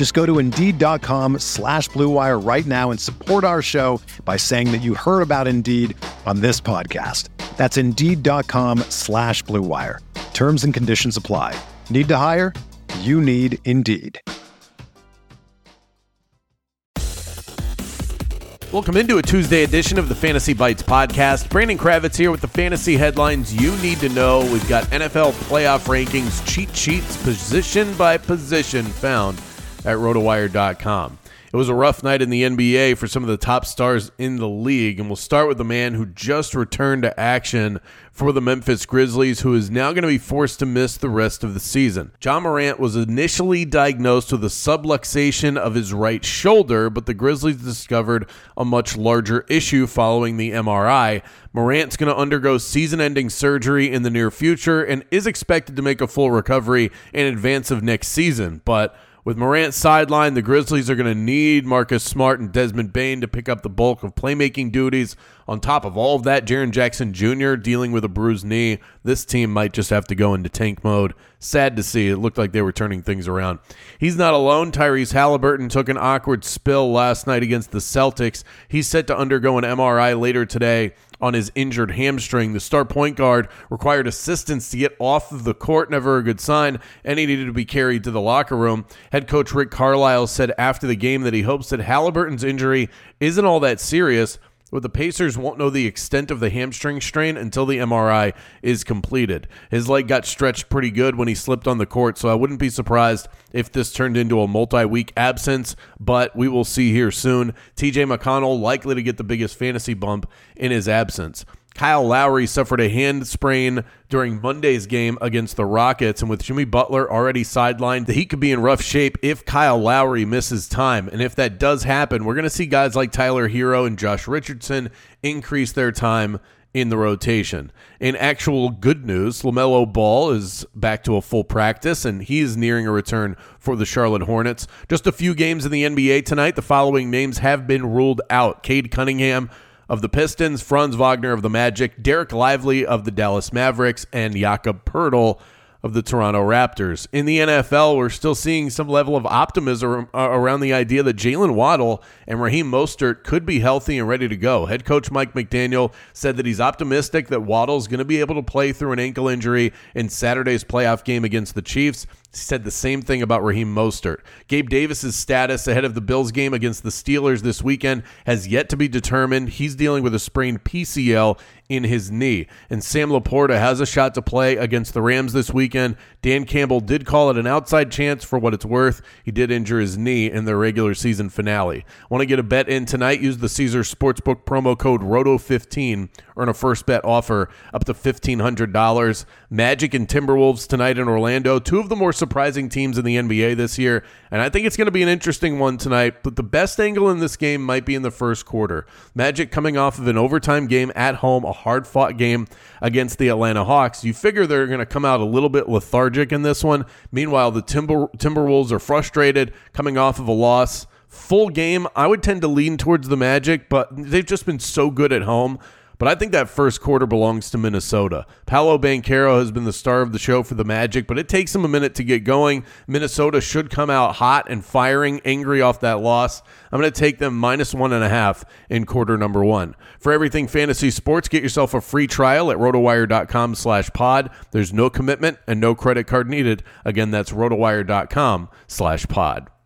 Just go to Indeed.com slash BlueWire right now and support our show by saying that you heard about Indeed on this podcast. That's Indeed.com slash BlueWire. Terms and conditions apply. Need to hire? You need Indeed. Welcome into a Tuesday edition of the Fantasy Bites podcast. Brandon Kravitz here with the fantasy headlines you need to know. We've got NFL playoff rankings, cheat sheets, position by position found at rotowire.com. It was a rough night in the NBA for some of the top stars in the league, and we'll start with the man who just returned to action for the Memphis Grizzlies, who is now going to be forced to miss the rest of the season. Ja Morant was initially diagnosed with a subluxation of his right shoulder, but the Grizzlies discovered a much larger issue following the MRI. Morant's going to undergo season ending surgery in the near future and is expected to make a full recovery in advance of next season, but with Morant sidelined, the Grizzlies are going to need Marcus Smart and Desmond Bane to pick up the bulk of playmaking duties. On top of all of that, Jaren Jackson Jr. dealing with a bruised knee. This team might just have to go into tank mode. Sad to see. It looked like they were turning things around. He's not alone. Tyrese Haliburton took an awkward spill last night against the Celtics. He's set to undergo an MRI later today on his injured hamstring. The star point guard required assistance to get off of the court, never a good sign, and he needed to be carried to the locker room. Head coach Rick Carlisle said after the game that he hopes that Haliburton's injury isn't all that serious, but the Pacers won't know the extent of the hamstring strain until the MRI is completed. His leg got stretched pretty good when he slipped on the court, so I wouldn't be surprised if this turned into a multi week absence, but we will see here soon. TJ McConnell likely to get the biggest fantasy bump in his absence. Kyle Lowry suffered a hand sprain during Monday's game against the Rockets, and with Jimmy Butler already sidelined, the Heat could be in rough shape if Kyle Lowry misses time. And if that does happen, we're going to see guys like Tyler Herro and Josh Richardson increase their time in the rotation. In actual good news, LaMelo Ball is back to a full practice and he is nearing a return for the Charlotte Hornets. Just a few games in the NBA tonight. The following names have been ruled out Cade Cunningham of the Pistons, Franz Wagner of the Magic, Dereck Lively of the Dallas Mavericks, and Jakob Poeltl of the Toronto Raptors. In the NFL, we're still seeing some level of optimism uh, around the idea that Jaylen Waddle and Raheem Mostert could be healthy and ready to go. Head coach Mike McDaniel said that he's optimistic that Waddle's going to be able to play through an ankle injury in Saturday's playoff game against the Chiefs. Said the same thing about Raheem Mostert. Gabe Davis's status ahead of the Bills game against the Steelers this weekend has yet to be determined. He's dealing with a sprained PCL in his knee. And Sam LaPorta has a shot to play against the Rams this weekend. Dan Campbell did call it an outside chance for what it's worth. He did injure his knee in the regular season finale. Want to get a bet in tonight? Use the Caesar Sportsbook promo code ROTO15. Earn a first bet offer up to $1,500. Magic and Timberwolves tonight in Orlando. Two of the more surprising teams in the NBA this year. And I think it's going to be an interesting one tonight. But the best angle in this game might be in the first quarter. Magic coming off of an overtime game at home, a hard fought game against the Atlanta Hawks. You figure they're going to come out a little bit lethargic in this one. Meanwhile, the Timber, Timberwolves are frustrated coming off of a loss. Full game, I would tend to lean towards the Magic, but they've just been so good at home. But I think that first quarter belongs to Minnesota. Paolo Banchero has been the star of the show for the Magic, but it takes him a minute to get going. Minnesota should come out hot and firing, angry off that loss. I'm going to take them minus one and a half in quarter number one. For everything fantasy sports, get yourself a free trial at rotowire.com slash pod. There's no commitment and no credit card needed. Again, that's rotowire.com slash pod.